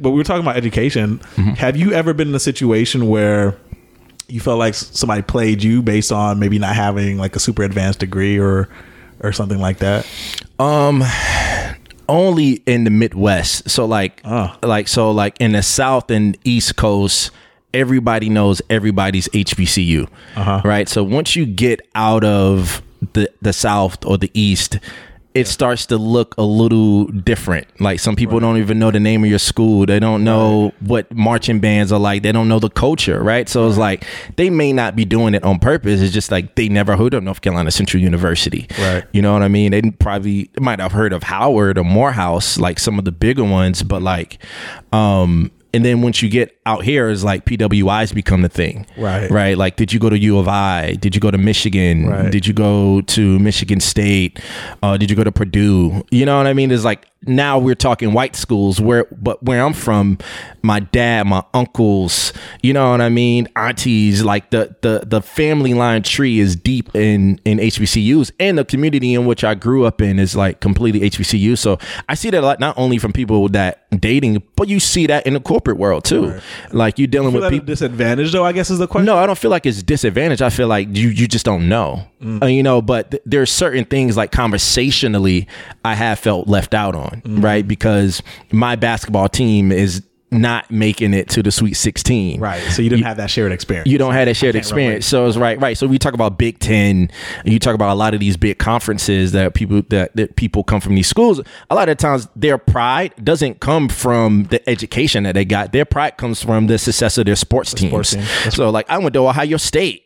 But we were talking about education. Have you ever been in a situation where you felt like somebody played you based on maybe not having like a super advanced degree or or something like that? Um, only in the Midwest. So like, Ah. like so like in the South and East Coast, everybody knows everybody's HBCU, Uh-huh. right? So once you get out of the the South or the East. It starts to look a little different. Like some people don't even know the name of your school. They don't know what marching bands are like. They don't know the culture, right? So it's like they may not be doing it on purpose. It's just like they never heard of North Carolina Central University. Right. You know what I mean? They probably might have heard of Howard or Morehouse, like some of the bigger ones, but like, um, and then once you get out here, it's like PWIs become the thing, Right. Right. Like, did you go to U of I? Did you go to Michigan? Right. Did you go to Michigan State? Uh, did you go to Purdue? You know what I mean? It's like now we're talking white schools. Where, but where I'm from, my dad, my uncles, you know what I mean, aunties, like the the the family line tree is deep in in HBCUs, and the community in which I grew up in is like completely HBCU. So I see that a lot, not only from people that dating, but you see that in the corporate world too. Like you're dealing with people. disadvantage though, I guess is the question. No, I don't feel like it's disadvantage. I feel like you you just don't know, Uh, you know. But th- there's certain things like conversationally, I have felt left out on, right? Because my basketball team is not making it to the Sweet 16, Right. So you didn't have that shared experience. you don't have that shared experience. So it's right, right. So we talk about Big Ten. You talk about a lot of these big conferences that people that, that people come from these schools. A lot of times, their pride doesn't come from the education that they got. Their pride comes from the success of their sports teams. sports team. So, like, I went to Ohio State.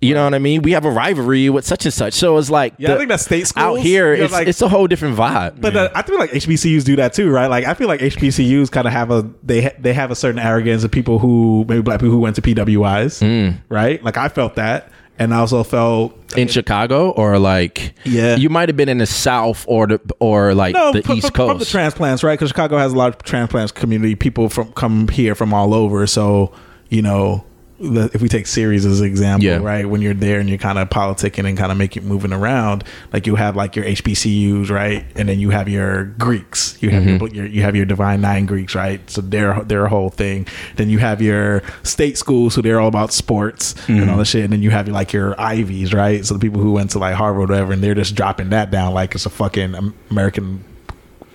You know what I mean? We have a rivalry with such and such. So it's like, Yeah, I think that's state schools out here. It's, like- it's a whole different vibe. But uh, I feel like HBCUs do that too, right? Like I feel like HBCUs kind of have a they ha- they have a certain arrogance of people who maybe black people who went to PWIs, Mm. right? Like I felt that, and I also felt in Chicago, or like, Yeah. you might have been in the South or the or like no the from, East from- Coast. from the transplants, right? Because Chicago has a lot of transplants community. People from come here from all over, so you know. The, if we take series as an example, Yeah. right? When you're there and you're kind of politicking and kind of make it moving around, like you have like your HBCUs, right? And then you have your Greeks, you have Mm-hmm. your, your you have your Divine Nine Greeks, right? So they're they're a whole thing. Then you have your state schools, so they're all about sports and all the shit. And then you have like your Ivies, right? So the people who went to like Harvard, or whatever, and they're just dropping that down like it's a fucking American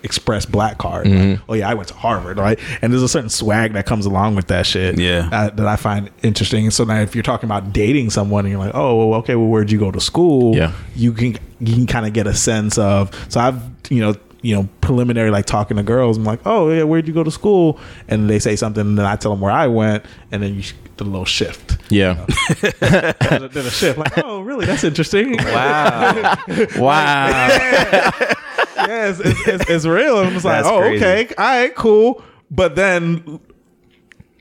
express black card. Mm-hmm. Like, oh yeah, I went to Harvard, right? And there's a certain swag that comes along with that shit. Yeah. uh, that I find interesting. So now, if you're talking about dating someone, and you're like, oh, well, okay, well, where'd you go to school? Yeah. you can you can kind of get a sense of. So I've you know you know preliminary like talking to girls. I'm like, oh yeah, where'd you go to school? And they say something, and then I tell them where I went, and then you sh- the little shift. yeah. then a shift. Like, oh, really? That's interesting. Wow. Wow. yeah, it's, it's, it's, it's real. And I'm just like, That's oh, crazy. okay, all right, cool. But then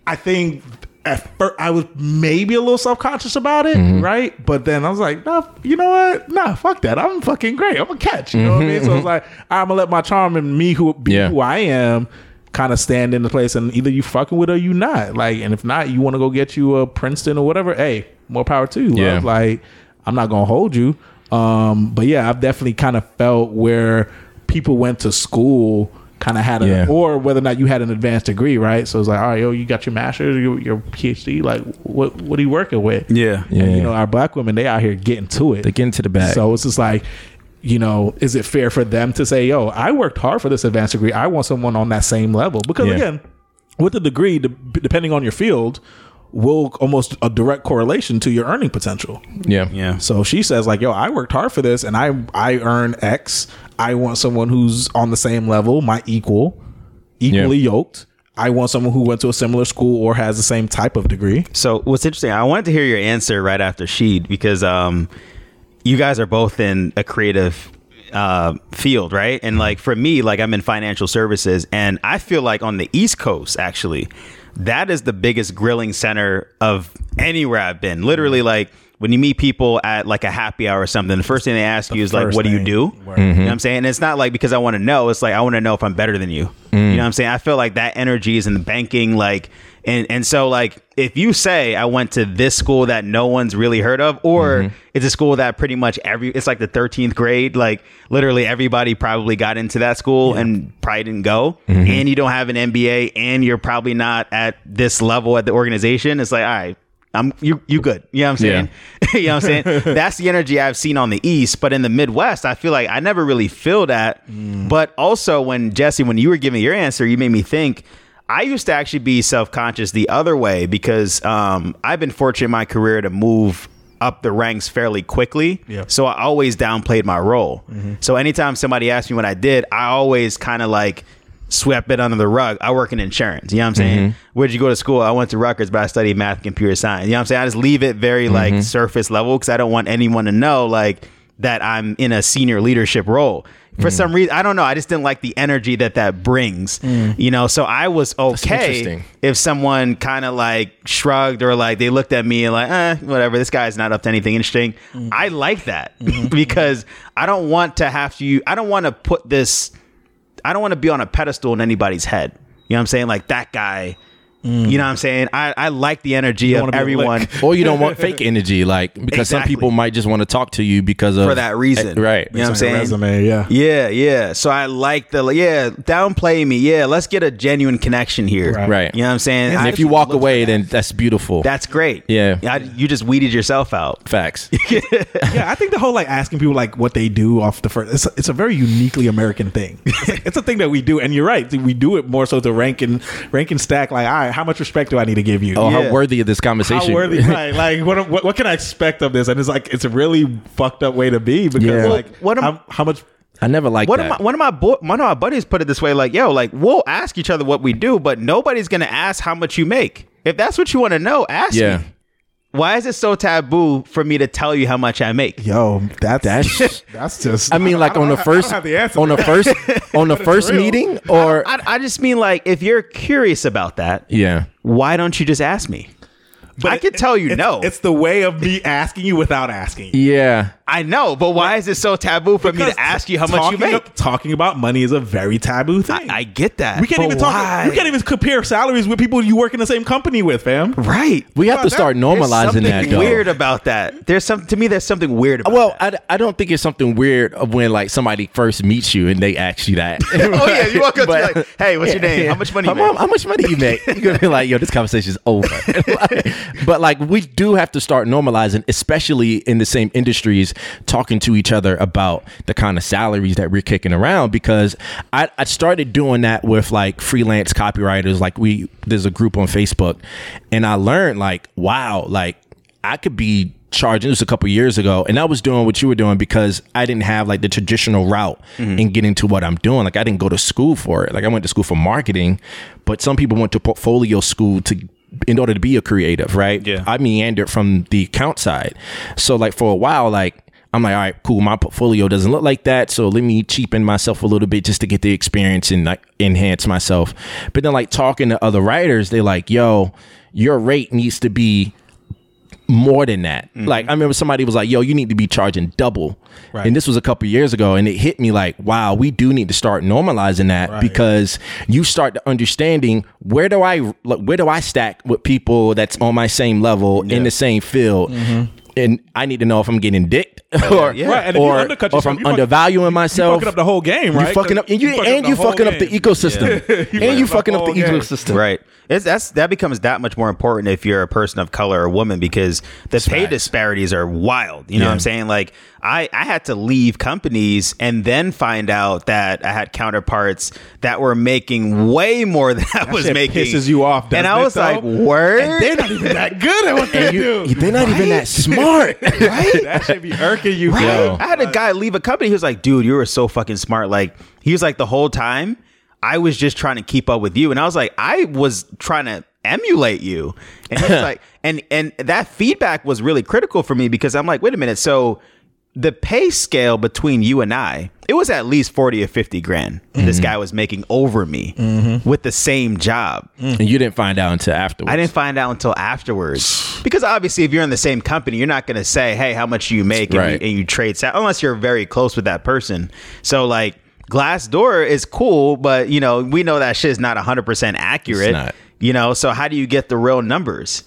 I think at first I was maybe a little self conscious about it, Mm-hmm. right? But then I was like, nah, you know what? Nah, fuck that. I'm fucking great. I'm a catch. You know what I mean? So it's like I'm gonna let my charm and me who be Mm-hmm, Yeah. who I am. Kind of stand in the place, and either you fucking with it or you not. Like, and if not, you want to go get you a Princeton or whatever. Hey, more power to you. Yeah. Like, I'm not gonna hold you. Um, but yeah, I've definitely kind of felt where people went to school, kind of had a, Yeah. or whether or not you had an advanced degree, right? So it's like, all right, yo, you got your master's, your, your PhD. Like, what what are you working with? Yeah. Yeah. And, you know, our black women, they out here getting to it. They get into the bag. So it's just like, you know, is it fair for them to say, yo, I worked hard for this advanced degree. I want someone on that same level. Because Yeah. again, with the degree, de- depending on your field, will almost a direct correlation to your earning potential. yeah. Yeah. So she says like, "Yo, I worked hard for this, and I I earn X. I want someone who's on the same level, my equal, equally yoked. I want someone who went to a similar school or has the same type of degree. So what's interesting, I wanted to hear your answer right after Sheed because um, you guys are both in a creative uh, field, right? And like for me, like I'm in financial services, and I feel like on the East Coast, actually, that is the biggest grilling center of anywhere I've been. Literally, like when you meet people at like a happy hour or something, the first thing they ask you is like, "What do you thing. do?" Word. Mm-hmm. You know what I'm saying? And it's not like because I want to know. It's like I want to know if I'm better than you. You mm. know what I'm saying? I feel like that energy is in the banking, like, and and so like if you say I went to this school that no one's really heard of, or mm-hmm. it's a school that pretty much every it's like the 13th grade, like literally everybody probably got into that school and probably didn't go, mm-hmm. and you don't have an MBA, and you're probably not at this level at the organization. It's like, all right. I'm you you good. You know what I'm saying? you know what I'm saying? That's the energy I've seen on the East, but in the Midwest, I feel like I never really feel that. But also when Jesse, when you were giving your answer, you made me think I used to actually be self-conscious the other way because um, I've been fortunate in my career to move up the ranks fairly quickly. Yeah. So I always downplayed my role. So anytime somebody asked me what I did, I always kind of like swept it under the rug. I work in insurance. You know what I'm mm-hmm. saying? Where'd you go to school? I went to Rutgers, but I studied math and computer science. You know what I'm saying? I just leave it very mm-hmm. like surface level because I don't want anyone to know like that I'm in a senior leadership role. For mm. some reason, I don't know. I just didn't like the energy that that brings, mm. you know. So I was okay interesting. if someone kind of like shrugged or like they looked at me and like, eh, whatever. This guy's not up to anything interesting. Mm. I like that mm-hmm. because I don't want to have to. I don't want to put this I don't want to be on a pedestal in anybody's head. You know what I'm saying? Like that guy. You know what I'm saying? I, I like the energy of wanna be a everyone or you don't want fake energy, like because some people might just want to talk to you because of for that reason. Eh, right? You know what I'm like saying? Resume, yeah. Yeah, yeah. So I like the yeah, downplay me. Yeah, let's get a genuine connection here. Right. Right. You know what I'm saying? And I if you walk look for away, that. then that's beautiful. that's great. Yeah. I, you just weeded yourself out. Facts. yeah, I think the whole like asking people like what they do off the first, it's a, it's a very uniquely American thing. It's, like- it's a thing that we do, and you're right, we do it more so to rank and rank and stack. Like, all right, how much respect do I need to give you? Oh, Yeah. how worthy of this conversation? how worthy, right? Like, what, what what can I expect of this? And it's like it's a really fucked up way to be because Yeah. like What am- how, how much I never liked One of that. my one of my bo- one of my buddies put it this way, like, yo, like we'll ask each other what we do, but nobody's gonna ask how much you make. If that's what you want to know, ask yeah. me. Why is it so taboo for me to tell you how much I make? yo that's That's- that's just. I mean, like don't- on the first, have the on the first, on the first real. meeting, or I, I just mean like if you're curious about that, yeah, why don't you just ask me? But I it- could tell you it's, no. It's the way of me asking you without asking. yeah. I know, but why is it so taboo for me to ask you how much you make? ab- talking about money is a very taboo thing. I get that. we can't but even talk. why? We can't even compare salaries with people you work in the same company with, fam. Right. We have to start There's normalizing something that. Though. weird about that. There's some to me. There's something weird about Well, that. I, I don't think it's something weird of when like somebody first meets you and they ask you that. oh yeah, you walk up But- to like, hey, what's your name? How much money you how, make? How much money you make? You're gonna be like, yo, this conversation is over. Like, but like, we do have to start normalizing, especially in the same industries, talking to each other about the kind of salaries that we're kicking around. Because I, I started doing that with like freelance copywriters. Like we, there's a group on Facebook, and I learned like, wow, like I could be charging this was a couple years ago and I was doing what you were doing because I didn't have like the traditional route mm-hmm. in getting to what I'm doing like I didn't go to school for it like I went to school for marketing but some people went to portfolio school to in order to be a creative right Yeah. I meandered from the account side so like for a while like I'm like, all right, cool. My portfolio doesn't look like that, so let me cheapen myself a little bit just to get the experience and like enhance myself. But then, like talking to other writers, they're like, "Yo, your rate needs to be more than that. Mm-hmm. Like I remember somebody was like, "Yo, you need to be charging double," Right. and this was a couple years ago, and it hit me like, "Wow, we do need to start normalizing that Right. because you start to understanding where do I like, where do I stack with people that's on my same level in the same field." Mm-hmm. And I need to know if I'm getting dicked or, yeah. Right, and if you or, undercut or if I'm you fuck- undervaluing You myself. fucking up the whole game, right? You fucking up, and you, fucking and you the whole fucking up the game. ecosystem, You and you fucking fucking up up the the game. ecosystem. Right. It's that's that becomes that much more important if you're a person of color or woman because the pay facts. disparities are wild. You know what I'm saying? Like I I had to leave companies and then find out that I had counterparts that were making way more than I was shit making. pisses you off, and doesn't I it, was though? like, word. And they're not even that good at what they you, do. they're not even that smart, right? that should be irking you, Right. I had a guy leave a company. He was like, dude, you were so fucking smart. Like, he was like, the whole time, I was just trying to keep up with you. And I was like, I was trying to emulate you. And he's like, and and that feedback was really critical for me because I'm like, wait a minute, so the pay scale between you and I, it was at least 40 or 50 grand. This mm-hmm. guy was making over me mm-hmm. with the same job. Mm-hmm. And you didn't find out until afterwards. I didn't find out until afterwards. Because obviously, if you're in the same company, you're not going to say, hey, how much do you make? And, Right. you, and you trade, sal- unless you're very close with that person. So, like, Glassdoor is cool, but, you know, we know that shit is not 100% accurate. not. You know, so how do you get the real numbers?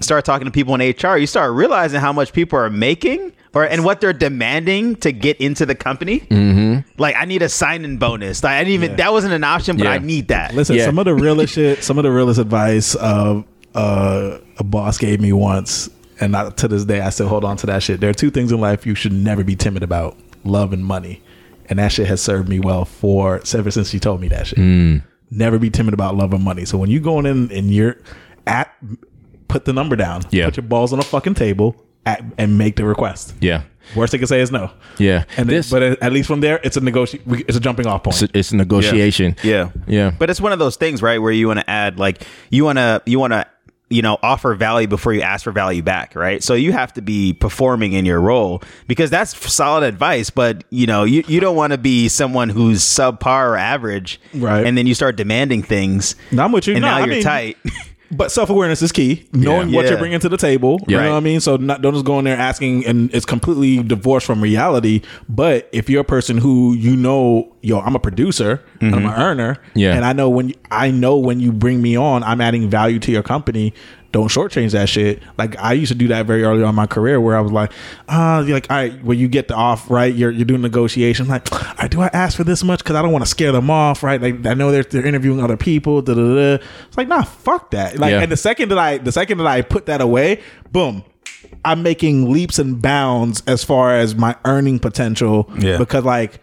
Start talking to people in HR, you start realizing how much people are making. Or, and what they're demanding to get into the company, mm-hmm. like I need a sign-in bonus. Like I didn't even that wasn't an option, but Yeah. I need that. Listen, Yeah. some of the realest shit, some of the realest advice uh, uh, a boss gave me once, and not, to this day, I still hold on to that shit. There are two things in life you should never be timid about: love and money. And that shit has served me well for ever since she told me that shit. Never be timid about love and money. So when you going in and you're at, put the number down. Yeah. Put your balls on a fucking table at, and make the request. Yeah. Worst they can say is no. Yeah. And This- this, but at least from there, it's a negoti- It's a jumping off point. It's a, it's a negotiation. Yeah. Yeah. But it's one of those things, right, where you want to add like you want to you want to you know offer value before you ask for value back, right? So you have to be performing in your role because that's solid advice, but you know, you, you don't want to be someone who's subpar or average. Right. And then you start demanding things. No, I'm with you. And No, now I you're mean- tight. But self awareness is key. Knowing what Yeah. you're bringing to the table. You Yeah. know what I mean? So not, don't just go in there asking and it's completely divorced from reality. But if you're a person who you know, yo, I'm a producer, and I'm mm-hmm. an earner, Yeah. and I know when I know when you bring me on, I'm adding value to your company. Don't shortchange that shit. Like I used to do that very early on in my career, where I was like, uh, you're like, all right, when you get the off, right? You're you're doing negotiation. Like, right, do I ask for this much? Because I don't want to scare them off, right? Like I know they're they're interviewing other people. Da, da, da. It's like, nah, fuck that. Like, Yeah. and the second that I the second that I put that away, boom. I'm making leaps and bounds as far as my earning potential Yeah. because like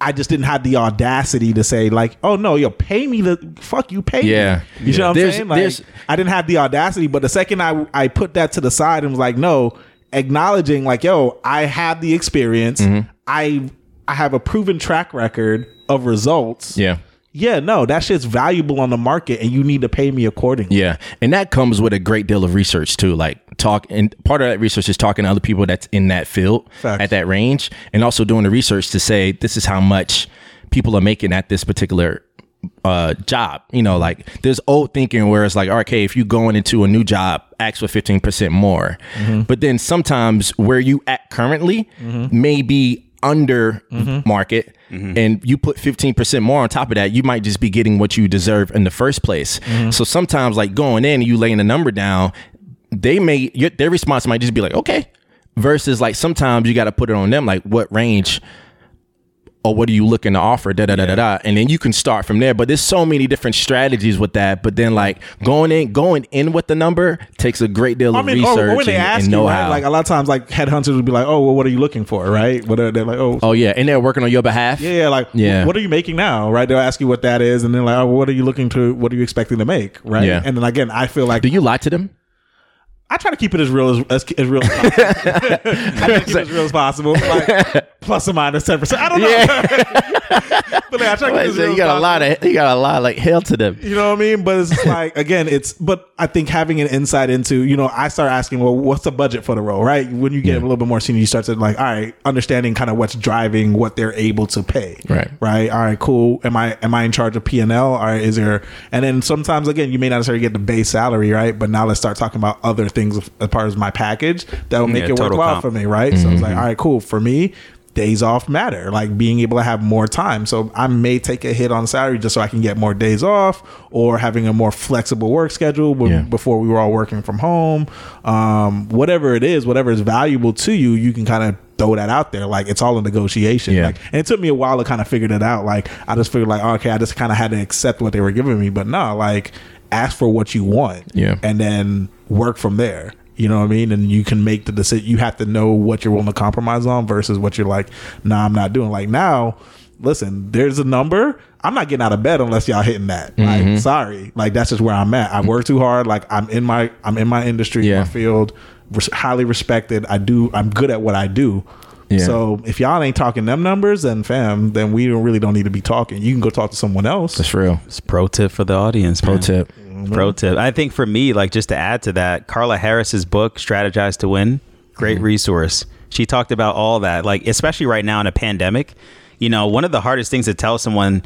I just didn't have the audacity to say like, oh no, yo, pay me the fuck you pay Yeah. me. You know what I'm saying? Like I didn't have the audacity, but the second I I put that to the side and was like, no, acknowledging like, yo, I have the experience. Mm-hmm. I I have a proven track record of results. Yeah. Yeah, no, that shit's valuable on the market and you need to pay me accordingly. Yeah, and that comes with a great deal of research too. Like talk, and part of that research is talking to other people that's in that field Facts. at that range, and also doing the research to say this is how much people are making at this particular uh job. You know, like there's old thinking where it's like, okay, if you're going into a new job, ask for fifteen percent more, but then sometimes where you at currently may be under mm-hmm. market mm-hmm. and you put 15% more on top of that you might just be getting what you deserve in the first place. Mm-hmm. So sometimes like going in and you laying a number down they may your, their response might just be like okay versus like sometimes you got to put it on them like what range or what are you looking to offer da da da da da and then you can start from there but there's so many different strategies with that but then like going in going in with the number takes a great deal I of mean, oh, or, research or when they and, ask and you, know-how right? Like a lot of times, like headhunters would be like, "Oh, well, what are you looking for?" Right? What are, they're like, "Oh, oh yeah and they're working on your behalf yeah, yeah, like, Yeah. What are you making now? Right? They'll ask you what that is, and then like, oh, what are you looking to? What are you expecting to make? Right? Yeah. And then again, I feel like do you lie to them I try to keep it as real as as, as real as possible. I try to keep it as real as possible, like plus or minus ten percent. I don't know, but like, I try to you got a lot of you got a lot like hell to them You know what I mean? But it's like again, it's but I think having an insight into, you know, I start asking, well, what's the budget for the role, right? When you get a little bit more senior, you start to like, all right, understanding kind of what's driving what they're able to pay. Right. Right. All right, cool. Am I am I in charge of P and L? Or is there and then sometimes again you may not necessarily get the base salary, right? But now let's start talking about other things as part of my package that'll make Yeah, it worthwhile comp. for me, right? So it's like, mm-hmm. all right, cool. For me, days off matter like being able to have more time. So i may take a hit on salary just so i can get more days off or having a more flexible work schedule Yeah. before we were all working from home. Um, whatever it is whatever is valuable to you you can kind of throw that out there. Like it's all a negotiation. Yeah. like and it took me a while to kind of figure it out. Like i just figured like okay i just kind of had to accept what they were giving me. But no like ask for what you want Yeah. and then work from there you know what I mean? And you can make the decision. You have to know what you're willing to compromise on versus what you're like, nah, I'm not doing. Like now, listen, there's a number. I'm not getting out of bed unless y'all hitting that. Mm-hmm. Like, sorry, like that's just where I'm at. I work too hard. Like I'm in my I'm in my industry, Yeah. my field, res- highly respected. I do. I'm good at what I do. Yeah. So if y'all ain't talking them numbers, then fam, then we don't really don't need to be talking. You can go talk to someone else. that's real It's pro tip for the audience. pro man. tip mm-hmm. Pro tip. I think for me, like just to add to that, Carla Harris's book, Strategize to Win, great mm-hmm. resource. She talked about all that, like especially right now in a pandemic. You know, one of the hardest things to tell someone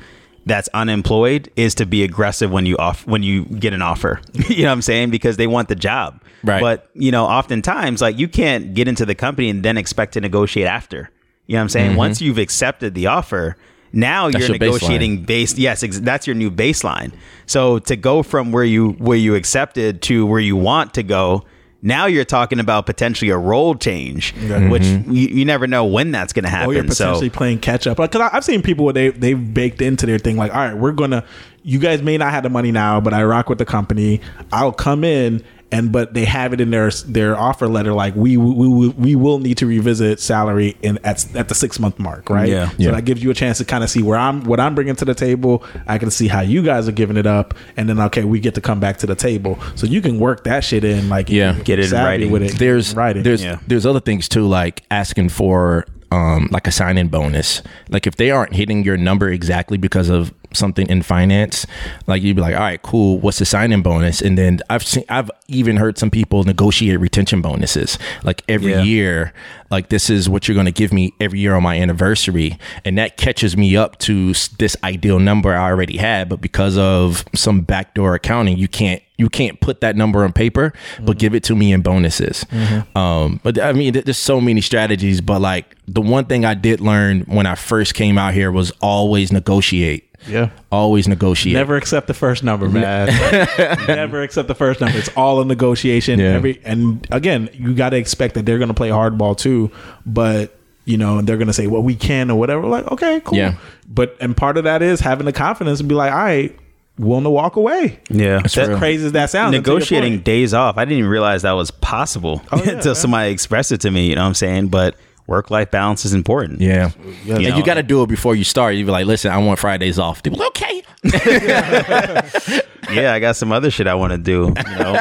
that's unemployed is to be aggressive when you off when you get an offer. you know what I'm saying? Because they want the job. Right. But you know, oftentimes like you can't get into the company and then expect to negotiate after. You know what I'm saying? Mm-hmm. Once you've accepted the offer, now That's you're your baseline. negotiating based yes, ex- that's your new baseline. So to go from where you where you accepted to where you want to go, now you're talking about potentially a role change, which mm-hmm. you, you never know when that's going to happen. or you're so potentially playing catch up. Because I've seen people where they they've baked into their thing like, all right, we're gonna. You guys may not have the money now, but I rock with the company. I'll come in. And but they have it in their their offer letter like we we we, we will need to revisit salary in at at the six month mark right Yeah. so Yeah. that gives you a chance to kind of see where I'm what I'm bringing to the table I can see how you guys are giving it up and then okay we get to come back to the table so you can work that shit in like Yeah. Get it in savvy writing. with it there's writing there's Yeah. there's other things too like asking for um like a sign-in bonus like if they aren't hitting your number exactly because of something in finance like you'd be like all right cool what's the sign-in bonus? And then i've seen i've even heard some people negotiate retention bonuses like every Yeah. year. Like this is what you're going to give me every year on my anniversary. And that catches me up to this ideal number i already had but because of some backdoor accounting you can't you can't put that number on paper but give it to me in bonuses. Um but i mean there's so many strategies but like the one thing i did learn when i first came out here was always negotiate yeah always negotiate Never accept the first number, man. Never accept the first number. It's all a negotiation. Yeah. Every and again, you got to expect that they're going to play hardball too. But you know, they're going to say, "Well, we can" or whatever. Like, okay, cool. Yeah. But and part of that is having the confidence and be like, "All right, willing to walk away." yeah, As real. crazy as that sounds, and to your negotiating days off. I didn't even realize that was possible Oh, yeah, until man. somebody expressed it to me. You know what I'm saying? But work life balance is important. yeah, You know. you got to do it before you start. You be like, "Listen, I want Fridays off." They be like, okay, yeah, I got some other shit I want to do. You know,